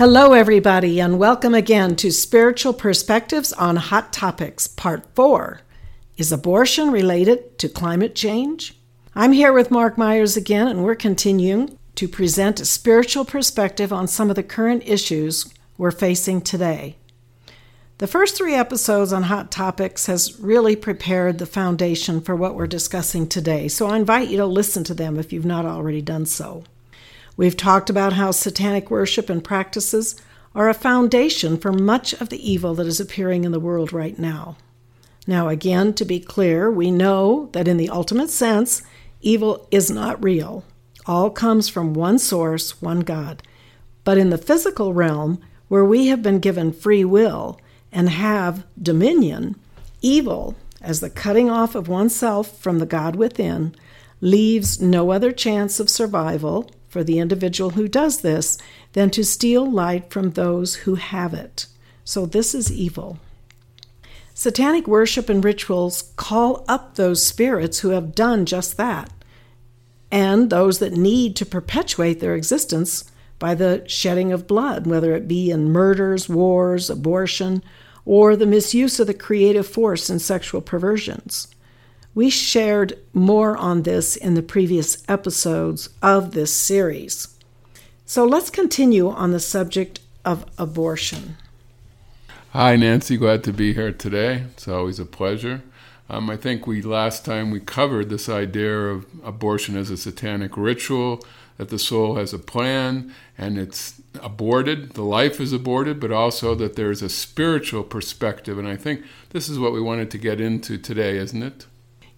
Hello, everybody, and welcome again to Spiritual Perspectives on Hot Topics, Part 4. Is abortion related to climate change? I'm here with Mark Myers again, and we're continuing to present a spiritual perspective on some of the current issues we're facing today. The first three episodes on Hot Topics has really prepared the foundation for what we're discussing today, so I invite you to listen to them if you've not already done so. We've talked about how satanic worship and practices are a foundation for much of the evil that is appearing in the world right now. Now, again, to be clear, we know that in the ultimate sense, evil is not real. All comes from one source, one God. But in the physical realm, where we have been given free will and have dominion, evil, as the cutting off of oneself from the God within, leaves no other chance of survival for the individual who does this than to steal light from those who have it. So, this is evil. Satanic worship and rituals call up those spirits who have done just that, and those that need to perpetuate their existence by the shedding of blood, whether it be in murders, wars, abortion, or the misuse of the creative force in sexual perversions. We shared more on this in the previous episodes of this series. So let's continue on the subject of abortion. Hi, Nancy. Glad to be here today. It's always a pleasure. Um, I think we last time we covered this idea of abortion as a satanic ritual, that the soul has a plan and it's aborted, the life is aborted, but also that there's a spiritual perspective. And I think this is what we wanted to get into today, isn't it?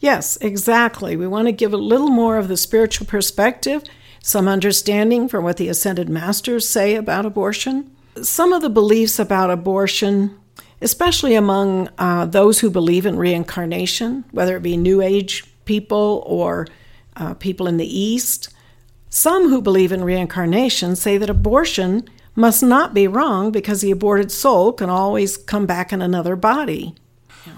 Yes, exactly. We want to give a little more of the spiritual perspective, some understanding from what the Ascended Masters say about abortion some of the beliefs about abortion, especially among uh, those who believe in reincarnation, whether it be New Age people or uh, people in the East, some who believe in reincarnation say that abortion must not be wrong because the aborted soul can always come back in another body.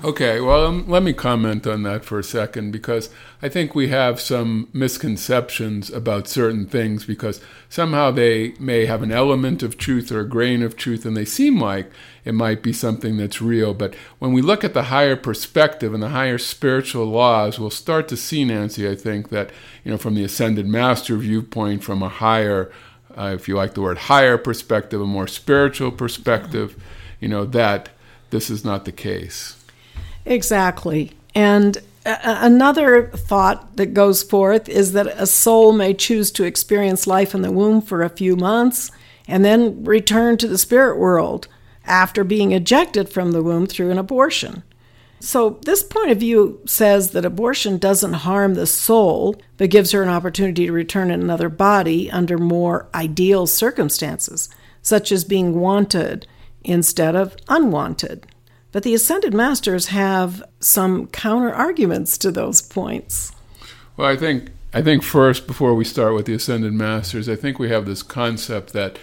Okay, well, um, let me comment on that for a second because I think we have some misconceptions about certain things because somehow they may have an element of truth or a grain of truth and they seem like it might be something that's real. But when we look at the higher perspective and the higher spiritual laws, we'll start to see, Nancy, I think, that, you know, from the ascended master viewpoint, from a higher, uh, if you like the word higher perspective, a more spiritual perspective, you know, that this is not the case. Exactly. And another thought that goes forth is that a soul may choose to experience life in the womb for a few months and then return to the spirit world after being ejected from the womb through an abortion. So, this point of view says that abortion doesn't harm the soul, but gives her an opportunity to return in another body under more ideal circumstances, such as being wanted instead of unwanted. But the Ascended Masters have some counter arguments to those points. Well, I think I think first, before we start with the Ascended Masters, I think we have this concept that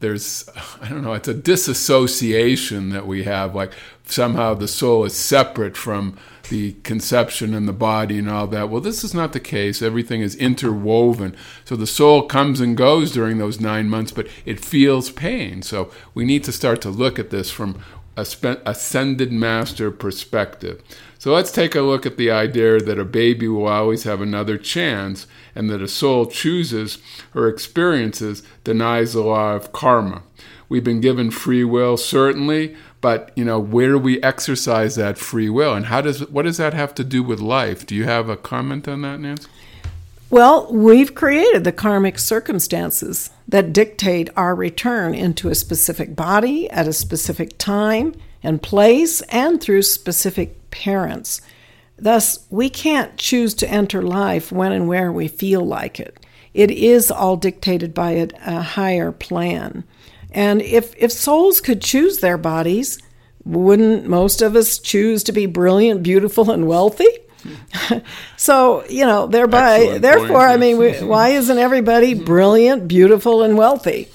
there's I don't know, it's a disassociation that we have, like somehow the soul is separate from the conception and the body and all that. Well, this is not the case. Everything is interwoven. So the soul comes and goes during those nine months, but it feels pain. So we need to start to look at this from ascended master perspective. So let's take a look at the idea that a baby will always have another chance and that a soul chooses or experiences denies the law of karma. We've been given free will certainly, but you know, where do we exercise that free will and how does what does that have to do with life? Do you have a comment on that, Nancy? Well, we've created the karmic circumstances that dictate our return into a specific body at a specific time and place and through specific parents. Thus, we can't choose to enter life when and where we feel like it. It is all dictated by a, a higher plan. And if, if souls could choose their bodies, wouldn't most of us choose to be brilliant, beautiful, and wealthy? so you know, thereby, Excellent therefore. I mean, we, why isn't everybody brilliant, beautiful, and wealthy?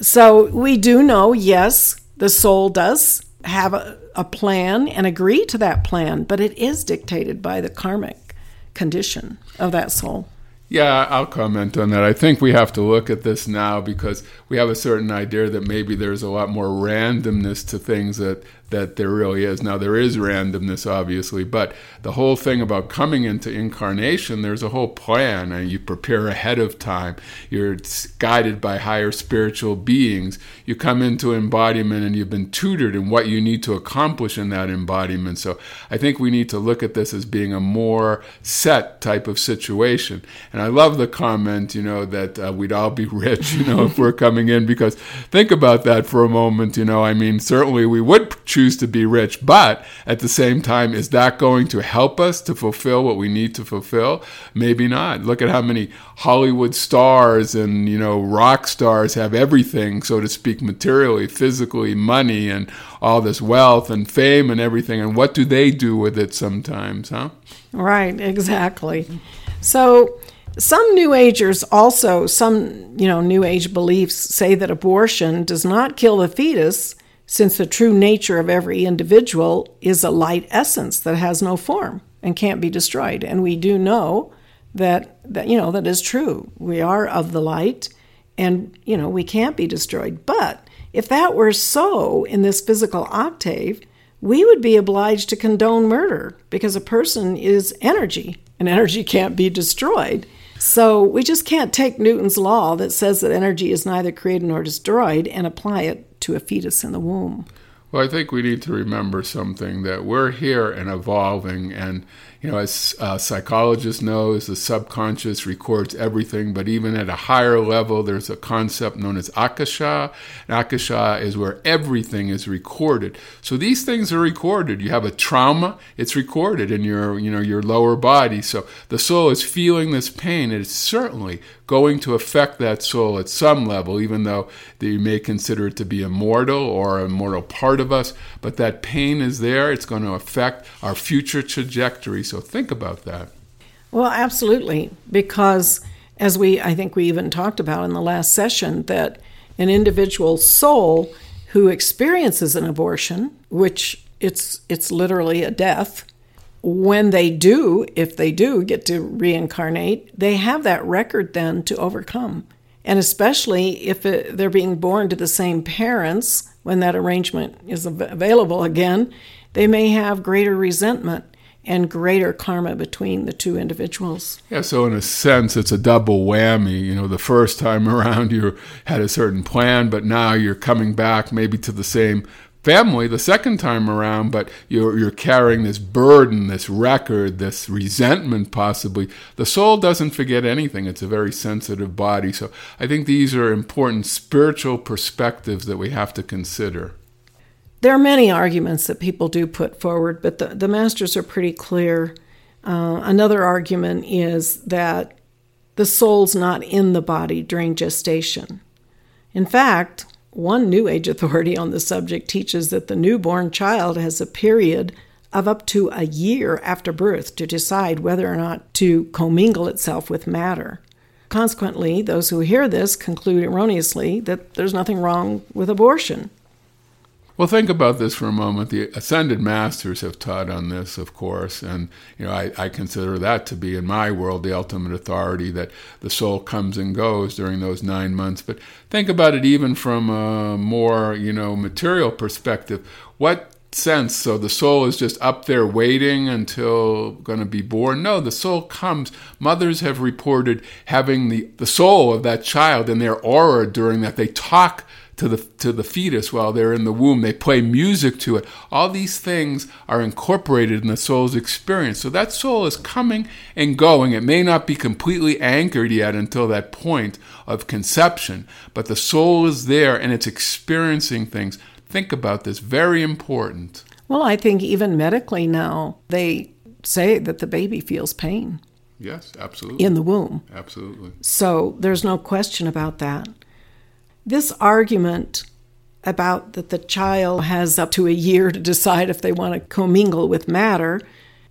So we do know, yes, the soul does have a, a plan and agree to that plan, but it is dictated by the karmic condition of that soul. Yeah, I'll comment on that. I think we have to look at this now because we have a certain idea that maybe there's a lot more randomness to things that that there really is. Now, there is randomness, obviously, but the whole thing about coming into incarnation, there's a whole plan, and you prepare ahead of time. You're guided by higher spiritual beings. You come into embodiment, and you've been tutored in what you need to accomplish in that embodiment. So, I think we need to look at this as being a more set type of situation. And I love the comment, you know, that uh, we'd all be rich, you know, if we're coming in, because think about that for a moment, you know. I mean, certainly we would choose choose to be rich. But at the same time, is that going to help us to fulfill what we need to fulfill? Maybe not. Look at how many Hollywood stars and, you know, rock stars have everything, so to speak, materially, physically, money, and all this wealth and fame and everything. And what do they do with it sometimes, huh? Right, exactly. So, some new agers also some you know new age beliefs say that abortion does not kill the fetus since the true nature of every individual is a light essence that has no form and can't be destroyed. And we do know that, that you know that is true. We are of the light and you know we can't be destroyed. But if that were so in this physical octave, we would be obliged to condone murder because a person is energy and energy can't be destroyed. So we just can't take Newton's law that says that energy is neither created nor destroyed and apply it to a fetus in the womb. Well, I think we need to remember something that we're here and evolving, and you know, as uh, psychologists know, the subconscious records everything, but even at a higher level, there's a concept known as akasha. And akasha is where everything is recorded. So these things are recorded. You have a trauma, it's recorded in your, you know, your lower body. So the soul is feeling this pain. It's certainly going to affect that soul at some level, even though you may consider it to be immortal or a mortal part of us. But that pain is there. It's going to affect our future trajectory. So think about that. Well, absolutely, because as we I think we even talked about in the last session that an individual soul who experiences an abortion, which it's it's literally a death, when they do, if they do get to reincarnate, they have that record then to overcome. And especially if it, they're being born to the same parents when that arrangement is available again, they may have greater resentment and greater karma between the two individuals. Yeah, so in a sense, it's a double whammy. You know, the first time around you had a certain plan, but now you're coming back maybe to the same family the second time around, but you're, you're carrying this burden, this record, this resentment possibly. The soul doesn't forget anything. It's a very sensitive body. So I think these are important spiritual perspectives that we have to consider. There are many arguments that people do put forward, but the, the masters are pretty clear. Uh, another argument is that the soul's not in the body during gestation. In fact, one New Age authority on the subject teaches that the newborn child has a period of up to a year after birth to decide whether or not to commingle itself with matter. Consequently, those who hear this conclude erroneously that there's nothing wrong with abortion. Well, think about this for a moment. The ascended masters have taught on this, of course, and you know I, I, consider that to be, in my world, the ultimate authority that the soul comes and goes during those nine months. But think about it even from a more you know material perspective. What sense? So the soul is just up there waiting until going to be born? No, the soul comes. Mothers have reported having the the soul of that child in their aura during that. They talk to the to the fetus while they're in the womb. They play music to it. All these things are incorporated in the soul's experience. So that soul is coming and going. It may not be completely anchored yet until that point of conception, but the soul is there and it's experiencing things. Think about this. Very important. Well, I think even medically now, they say that the baby feels pain. Yes, absolutely. In the womb. Absolutely. So there's no question about that. This argument about that the child has up to a year to decide if they want to commingle with matter,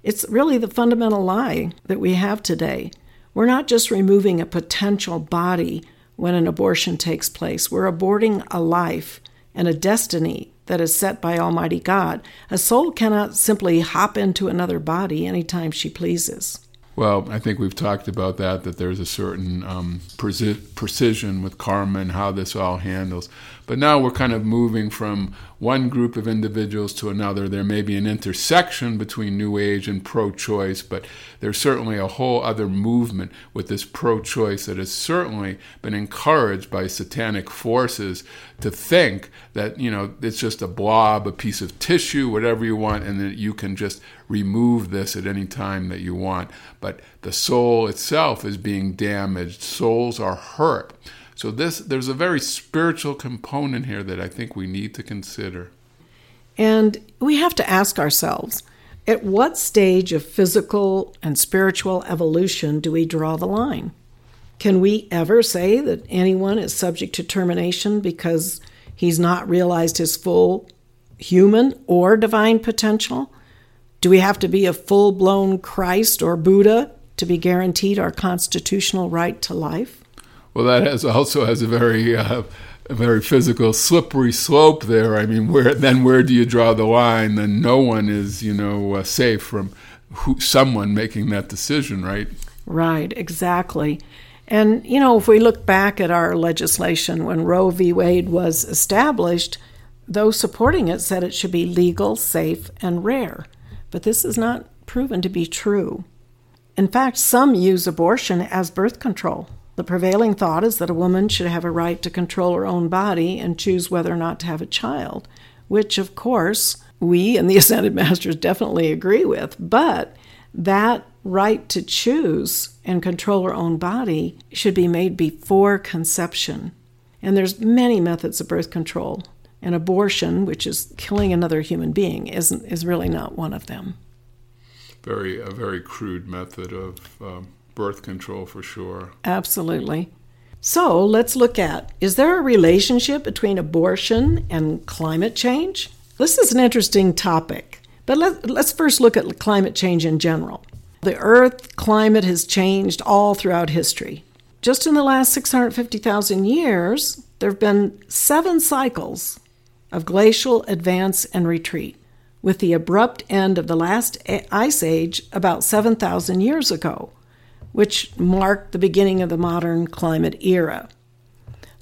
it's really the fundamental lie that we have today. We're not just removing a potential body when an abortion takes place, we're aborting a life and a destiny that is set by Almighty God. A soul cannot simply hop into another body anytime she pleases. Well, I think we've talked about that, that there's a certain um, precision with karma and how this all handles. But now we're kind of moving from one group of individuals to another. There may be an intersection between New Age and pro choice, but there's certainly a whole other movement with this pro choice that has certainly been encouraged by satanic forces to think that, you know, it's just a blob, a piece of tissue, whatever you want, and that you can just remove this at any time that you want. But the soul itself is being damaged, souls are hurt. So this there's a very spiritual component here that I think we need to consider. And we have to ask ourselves, at what stage of physical and spiritual evolution do we draw the line? Can we ever say that anyone is subject to termination because he's not realized his full human or divine potential? Do we have to be a full blown Christ or Buddha to be guaranteed our constitutional right to life? Well, that has also has a very uh, a very physical slippery slope there. I mean, where then where do you draw the line? Then no one is you know uh, safe from who, someone making that decision, right? Right, exactly. And you know, if we look back at our legislation when Roe v. Wade was established, those supporting it said it should be legal, safe, and rare. But this is not proven to be true. In fact, some use abortion as birth control. The prevailing thought is that a woman should have a right to control her own body and choose whether or not to have a child, which, of course, we and the Ascended Masters definitely agree with. But that right to choose and control her own body should be made before conception. And there's many methods of birth control. And abortion, which is killing another human being, isn't is really not one of them. Very a very crude method of um, birth control for sure. Absolutely. So let's look at is there a relationship between abortion and climate change? This is an interesting topic, but let, let's first look at climate change in general. The Earth climate has changed all throughout history. Just in the last 650,000 years, there have been seven cycles of glacial advance and retreat, with the abrupt end of the last ice age about 7,000 years ago which marked the beginning of the modern climate era.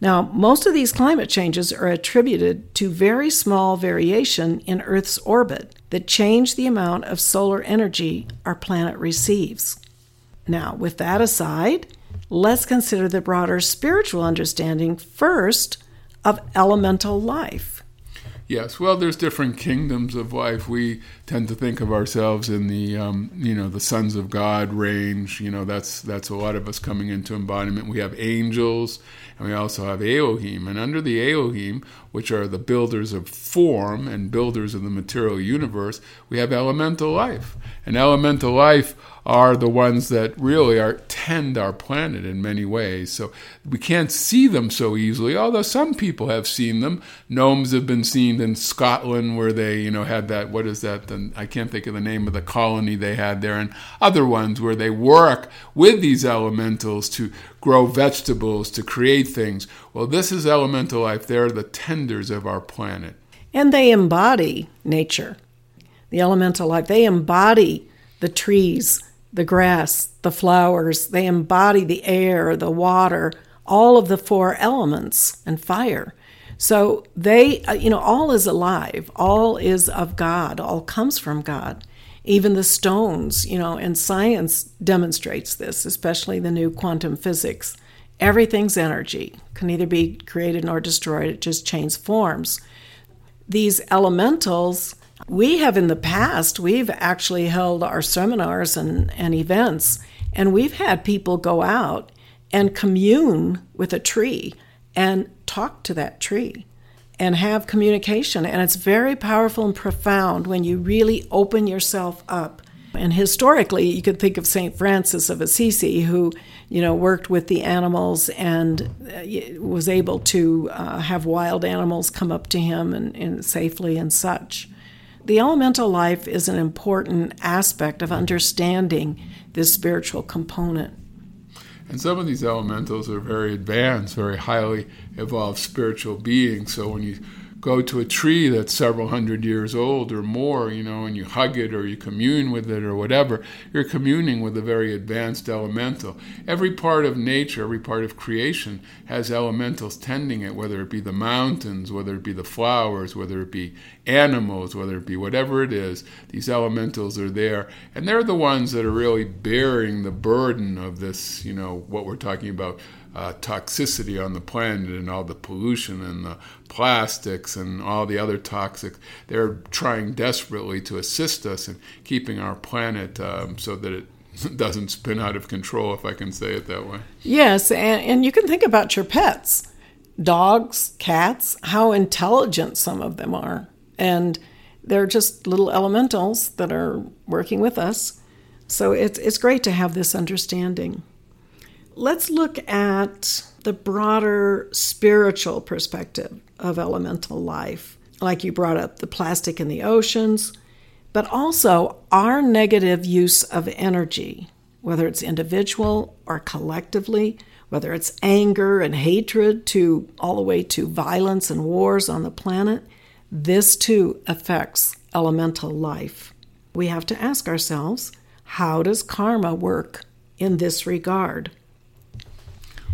Now, most of these climate changes are attributed to very small variation in Earth's orbit that change the amount of solar energy our planet receives. Now, with that aside, let's consider the broader spiritual understanding first of elemental life. Yes, well, there's different kingdoms of life. We tend to think of ourselves in the, um, you know, the sons of God range. You know, that's that's a lot of us coming into embodiment. We have angels, and we also have Elohim. And under the Elohim, which are the builders of form and builders of the material universe, we have elemental life. And elemental life are the ones that really are tend our planet in many ways. So we can't see them so easily, although some people have seen them. Gnomes have been seen in Scotland where they, you know, had that what is that? The, I can't think of the name of the colony they had there, and other ones where they work with these elementals to grow vegetables, to create things. Well, this is elemental life. They're the tenders of our planet. And they embody nature. The elemental life, they embody the trees, the grass, the flowers, they embody the air, the water, all of the four elements and fire. So they, uh, you know, all is alive, all is of God, all comes from God. Even the stones, you know, and science demonstrates this, especially the new quantum physics. Everything's energy, can neither be created nor destroyed, it just changes forms. These elementals we have in the past, we've actually held our seminars and, and events, and we've had people go out and commune with a tree and talk to that tree and have communication. And it's very powerful and profound when you really open yourself up And historically, you could think of St. Francis of Assisi, who, you know, worked with the animals and uh, was able to uh, have wild animals come up to him and, and safely and such. The elemental life is an important aspect of understanding this spiritual component. And some of these elementals are very advanced, very highly evolved spiritual beings. So when you go to a tree that's several hundred years old or more, you know, and you hug it or you commune with it or whatever, you're communing with a very advanced elemental. Every part of nature, every part of creation has elementals tending it, whether it be the mountains, whether it be the flowers, whether it be animals, whether it be whatever it is, these elementals are there. And they're the ones that are really bearing the burden of this, you know, what we're talking about uh, toxicity on the planet and all the pollution and the plastics and all the other toxic. They're trying desperately to assist us in keeping our planet um, so that it doesn't spin out of control, if I can say it that way. Yes, and, and you can think about your pets dogs, cats, how intelligent some of them are. And they're just little elementals that are working with us. So it's, it's great to have this understanding. Let's look at the broader spiritual perspective of elemental life. Like you brought up the plastic in the oceans, but also our negative use of energy, whether it's individual or collectively, whether it's anger and hatred to all the way to violence and wars on the planet, this too affects elemental life. We have to ask ourselves how does karma work in this regard?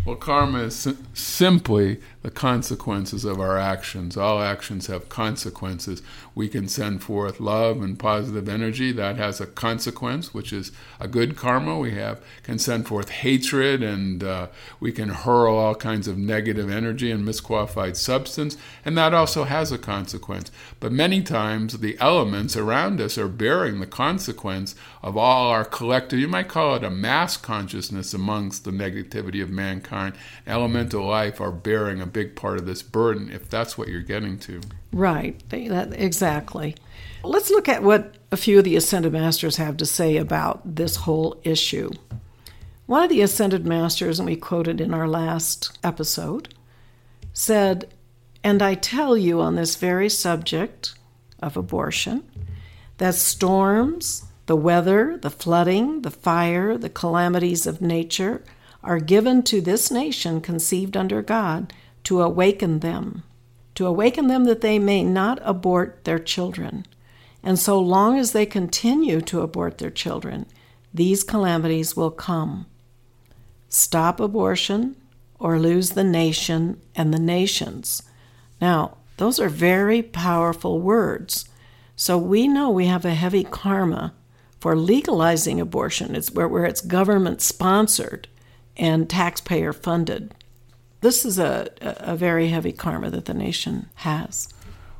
Well, karma is simply the consequences of our actions. All actions have consequences. We can send forth love and positive energy. That has a consequence, which is a good karma. We have can send forth hatred, and uh, we can hurl all kinds of negative energy and misqualified substance, and that also has a consequence. But many times, the elements around us are bearing the consequence of all our collective. You might call it a mass consciousness amongst the negativity of mankind. Elemental life are bearing a big part of this burden if that's what you're getting to. Right, that, exactly. Let's look at what a few of the Ascended Masters have to say about this whole issue. One of the Ascended Masters, and we quoted in our last episode, said, And I tell you on this very subject of abortion that storms, the weather, the flooding, the fire, the calamities of nature are given to this nation conceived under God to awaken them, to awaken them that they may not abort their children. And so long as they continue to abort their children, these calamities will come. Stop abortion or lose the nation and the nations. Now, those are very powerful words. So we know we have a heavy karma for legalizing abortion. It's where, where it's government sponsored and taxpayer funded this is a, a very heavy karma that the nation has.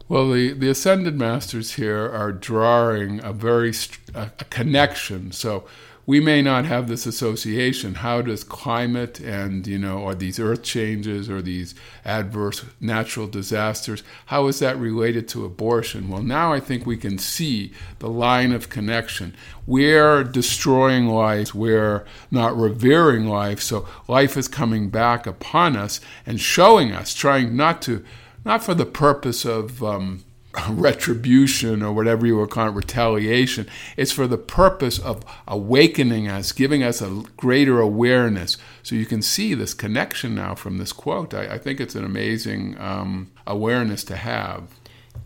Well, the, the ascended masters here are drawing a very a, a connection. So we may not have this association. How does climate and, you know, or these earth changes or these adverse natural disasters, how is that related to abortion? Well, now I think we can see the line of connection. We're destroying life, we're not revering life, so life is coming back upon us and showing us, trying not to, not for the purpose of, um, retribution or whatever you would call it, retaliation. It's for the purpose of awakening us, giving us a greater awareness. So you can see this connection now from this quote. I, I think it's an amazing um, awareness to have.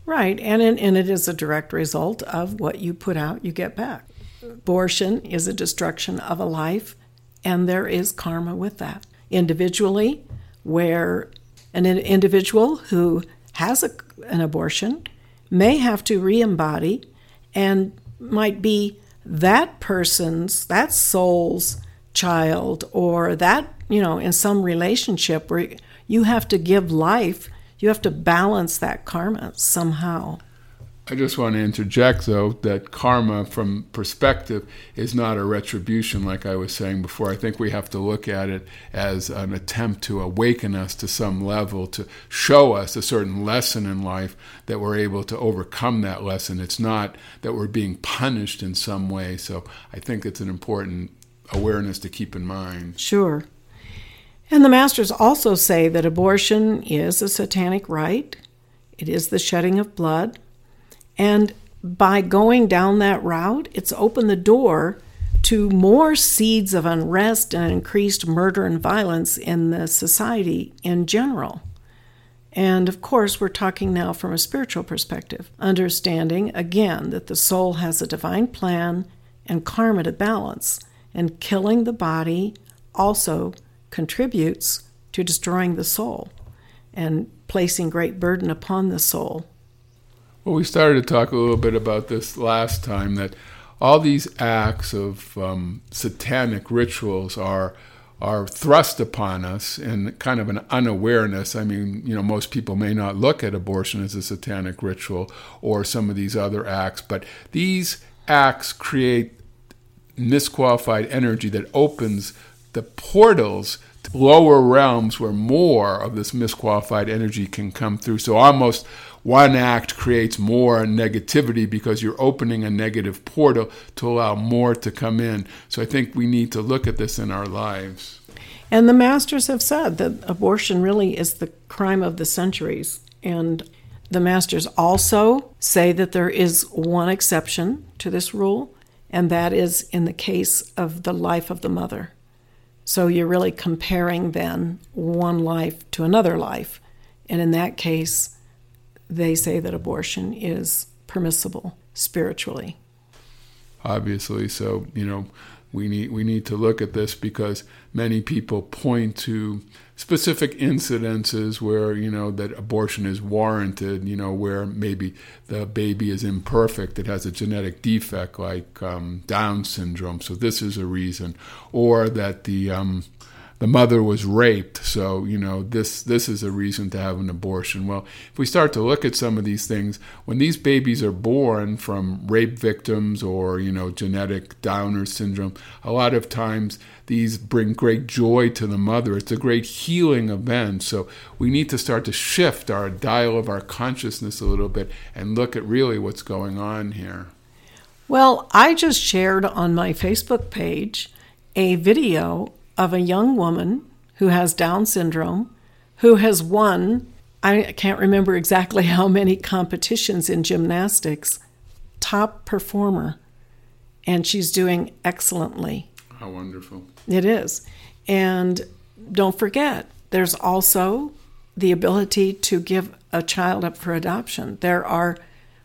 Right, and, and it is a direct result of what you put out, you get back. Abortion is a destruction of a life, and there is karma with that. Individually, where an individual who has a, an abortion may have to re embody and might be that person's, that soul's child, or that, you know, in some relationship where you have to give life, you have to balance that karma somehow. I just want to interject, though, that karma, from perspective, is not a retribution, like I was saying before. I think we have to look at it as an attempt to awaken us to some level, to show us a certain lesson in life that we're able to overcome that lesson. It's not that we're being punished in some way. So I think it's an important awareness to keep in mind. Sure. And the masters also say that abortion is a satanic rite, it is the shedding of blood and by going down that route, it's opened the door to more seeds of unrest and increased murder and violence in the society in general. And of course, we're talking now from a spiritual perspective, understanding again that the soul has a divine plan and karma to balance, and killing the body also contributes to destroying the soul and placing great burden upon the soul well, we started to talk a little bit about this last time that all these acts of um, satanic rituals are are thrust upon us in kind of an unawareness. I mean, you know, most people may not look at abortion as a satanic ritual or some of these other acts, but these acts create misqualified energy that opens the portals to lower realms where more of this misqualified energy can come through. So almost one act creates more negativity because you're opening a negative portal to allow more to come in. So I think we need to look at this in our lives. And the masters have said that abortion really is the crime of the centuries. And the masters also say that there is one exception to this rule, and that is in the case of the life of the mother. So you're really comparing then one life to another life. And in that case, they say that abortion is permissible spiritually. Obviously, so you know we need we need to look at this because many people point to specific incidences where you know that abortion is warranted you know where maybe the baby is imperfect it has a genetic defect like um, down syndrome so this is a reason or that the um, the mother was raped, so you know this this is a reason to have an abortion. Well, if we start to look at some of these things, when these babies are born from rape victims or you know genetic Downer syndrome, a lot of times these bring great joy to the mother. It's a great healing event. So we need to start to shift our dial of our consciousness a little bit and look at really what's going on here. Well, I just shared on my Facebook page a video of a young woman who has Down syndrome who has won, I can't remember exactly how many competitions in gymnastics, top performer. And she's doing excellently. How wonderful. It is. And don't forget, there's also the ability to give a child up for adoption. There are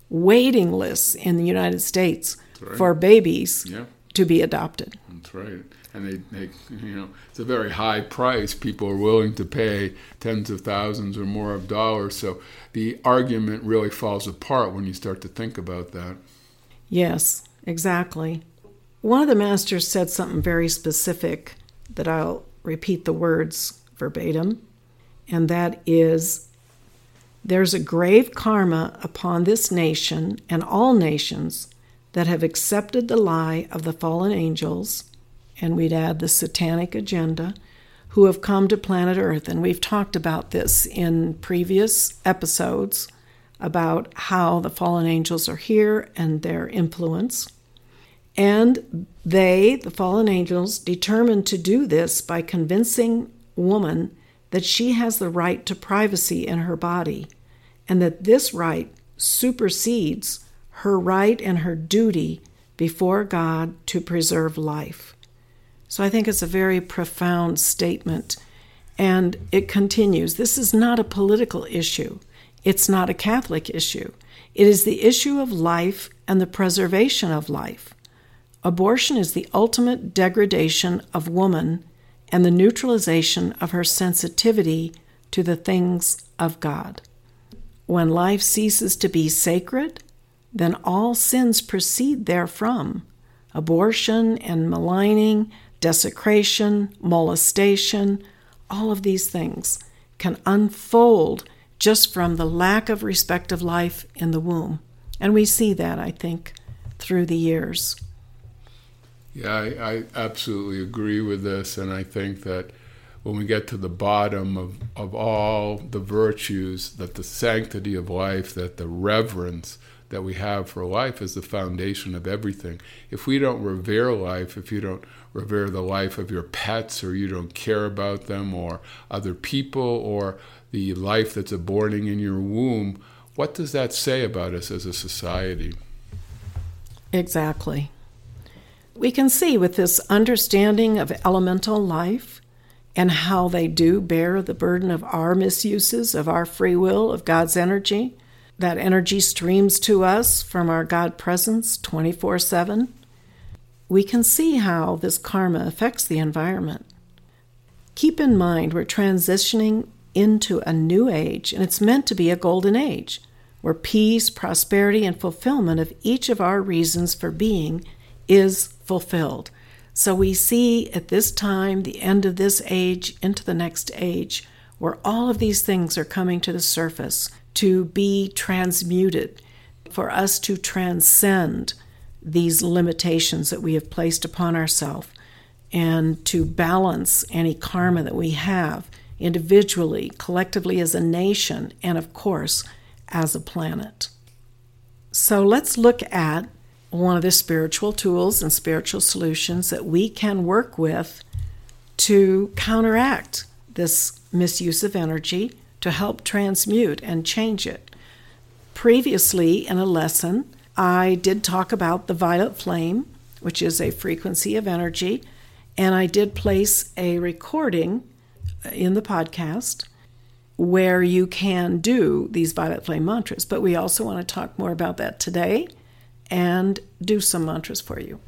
waiting lists in the United States right. for babies yeah. to be adopted. That's right and they, they, you know, it's a very high price. People are willing to pay tens of thousands or more of dollars. So the argument really falls apart when you start to think about that. Yes, exactly. One of the masters said something very specific that I'll repeat the words verbatim, and that is there's a grave karma upon this nation and all nations that have accepted the lie of the fallen angels and we'd add the satanic agenda, who have come to planet Earth. And we've talked about this in previous episodes about how the fallen angels are here and their influence. And they, the fallen angels, determined to do this by convincing woman that she has the right to privacy in her body and that this right supersedes her right and her duty before God to preserve life. So I think it's a very profound statement. And it continues this is not a political issue, it's not a Catholic issue. It is the issue of life and the preservation of life. Abortion is the ultimate degradation of woman and the neutralization of her sensitivity to the things of God. When life ceases to be sacred, then all sins proceed therefrom. Abortion and maligning desecration, molestation, all of these things can unfold just from the lack of respect of life in the womb. And we see that, I think, through the years. Yeah, I, I absolutely agree with this. And I think that when we get to the bottom of, of all the virtues, that the sanctity of life, that the reverence that we have for life is the foundation of everything. If we don't revere life, if you don't revere the life of your pets, or you don't care about them, or other people, or the life that's aborting in your womb, what does that say about us as a society? Exactly. We can see with this understanding of elemental life and how they do bear the burden of our misuses of our free will, of God's energy. That energy streams to us from our God presence 24 7. We can see how this karma affects the environment. Keep in mind, we're transitioning into a new age, and it's meant to be a golden age where peace, prosperity, and fulfillment of each of our reasons for being is fulfilled. So we see at this time, the end of this age into the next age, where all of these things are coming to the surface to be transmuted, for us to transcend these limitations that we have placed upon ourselves and to balance any karma that we have individually, collectively as a nation, and of course, as a planet. So let's look at one of the spiritual tools and spiritual solutions that we can work with to counteract this misuse of energy to help transmute and change it. Previously, in a lesson, I did talk about the violet flame, which is a frequency of energy, and I did place a recording in the podcast where you can do these violet flame mantras. But we also want to talk more about that today and do some mantras for you.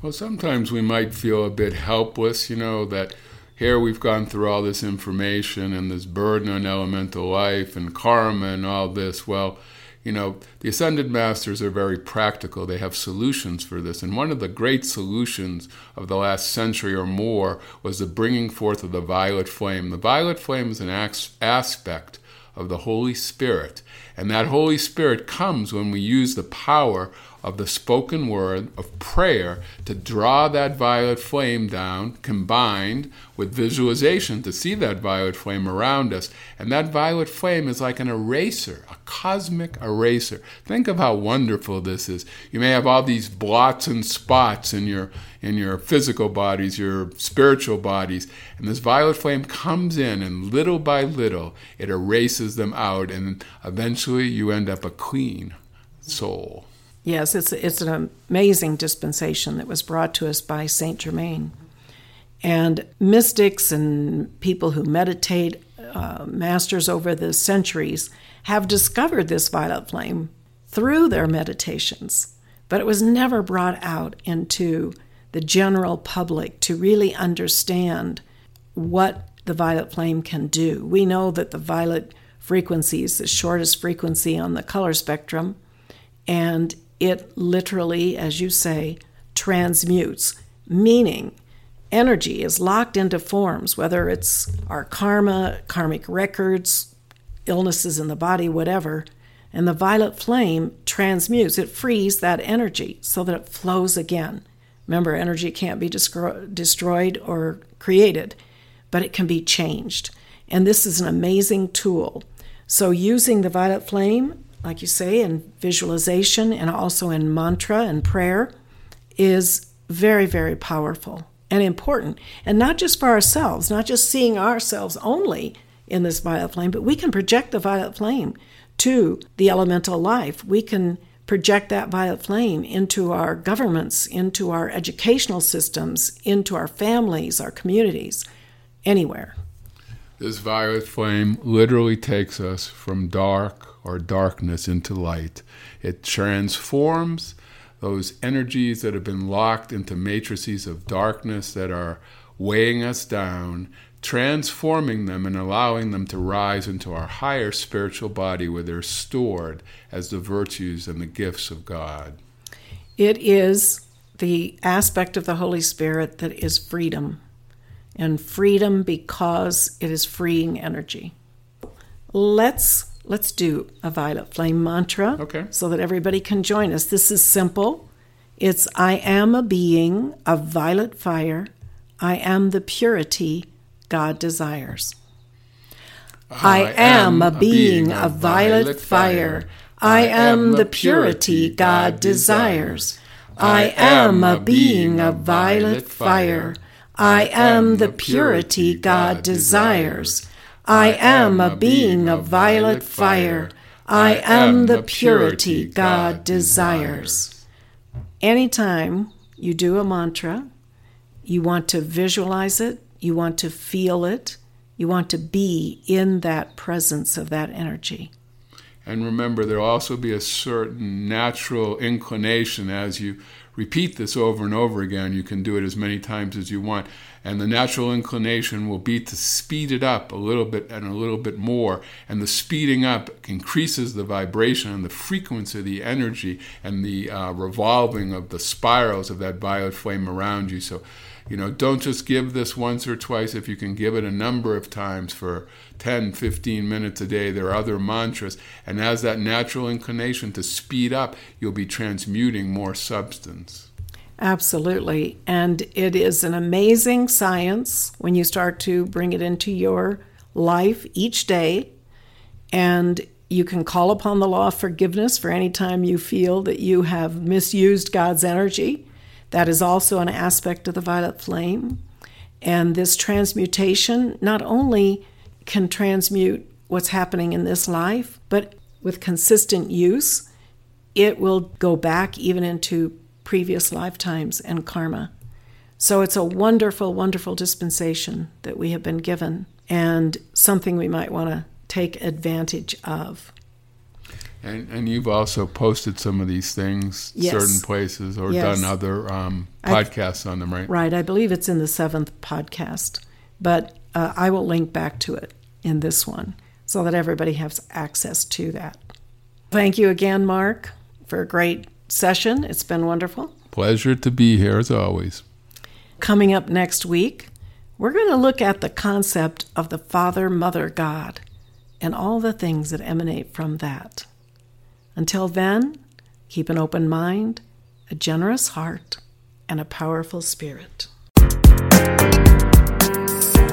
Well, sometimes we might feel a bit helpless, you know, that here we've gone through all this information and this burden on elemental life and karma and all this. Well, you know, the Ascended Masters are very practical. They have solutions for this. And one of the great solutions of the last century or more was the bringing forth of the violet flame. The violet flame is an aspect of the Holy Spirit. And that Holy Spirit comes when we use the power of the spoken word of prayer to draw that violet flame down, combined with visualization to see that violet flame around us. And that violet flame is like an eraser, a cosmic eraser. Think of how wonderful this is. You may have all these blots and spots in your in your physical bodies, your spiritual bodies, and this violet flame comes in and little by little it erases them out and eventually you end up a clean soul. Yes, it's, it's an amazing dispensation that was brought to us by Saint Germain. And mystics and people who meditate, uh, masters over the centuries, have discovered this violet flame through their meditations. But it was never brought out into the general public to really understand what the violet flame can do. We know that the violet frequency is the shortest frequency on the color spectrum, and it literally, as you say, transmutes, meaning energy is locked into forms, whether it's our karma, karmic records, illnesses in the body, whatever. And the violet flame transmutes, it frees that energy so that it flows again. Remember, energy can't be destroyed or created, but it can be changed. And this is an amazing tool. So, using the violet flame like you say, in visualization and also in mantra and prayer is very, very powerful and important. And not just for ourselves, not just seeing ourselves only in this violet flame, but we can project the violet flame to the elemental life. We can project that violet flame into our governments, into our educational systems, into our families, our communities, anywhere. This violet flame literally takes us from dark or darkness into light. It transforms those energies that have been locked into matrices of darkness that are weighing us down, transforming them and allowing them to rise into our higher spiritual body where they're stored as the virtues and the gifts of God. It is the aspect of the Holy Spirit that is freedom, and freedom because it is freeing energy. Let's let's do a violet flame mantra Okay. so that everybody can join us. This is simple. It's I am a being of violet fire. I am the purity God desires. I am a being of violet fire. I am the purity God desires. I am a being of violet fire. I am the purity God desires. I am a being of violet fire. I am the purity God desires. Anytime you do a mantra, you want to visualize it, you want to feel it, you want to be in that presence of that energy. And remember, there'll also be a certain natural inclination as you repeat this over and over again. You can do it as many times as you want. And the natural inclination will be to speed it up a little bit and a little bit more. And the speeding up increases the vibration and the frequency of the energy and the uh, revolving of the spirals of that violet flame around you. So, you know, don't just give this once or twice. If you can give it a number of times for 10, 15 minutes a day, there are other mantras. And as that natural inclination to speed up, you'll be transmuting more substance. Absolutely. And it is an amazing science when you start to bring it into your life each day. And you can call upon the law of forgiveness for any time you feel that you have misused God's energy. That is also an aspect of the violet flame. And this transmutation not only can transmute what's happening in this life, but with consistent use, it will go back even into previous lifetimes and karma. So it's a wonderful, wonderful dispensation that we have been given and something we might want to take advantage of. And, and you've also posted some of these things Yes. certain places or Yes. done other um, I- podcasts on them, right? Right, I believe it's in the seventh podcast, but uh, I will link back to it in this one so that everybody has access to that. Thank you again, Mark, for a great session. It's been wonderful. Pleasure to be here as always. Coming up next week, we're going to look at the concept of the Father Mother God and all the things that emanate from that. Until then, keep an open mind, a generous heart, and a powerful spirit.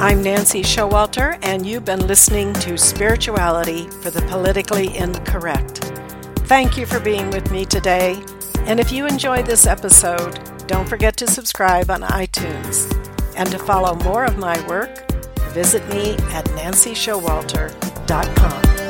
I'm Nancy Showalter, and you've been listening to Spirituality for the Politically Incorrect. Thank you for being with me today. And if you enjoyed this episode, don't forget to subscribe on iTunes. And to follow more of my work, visit me at nancyshowalter.com.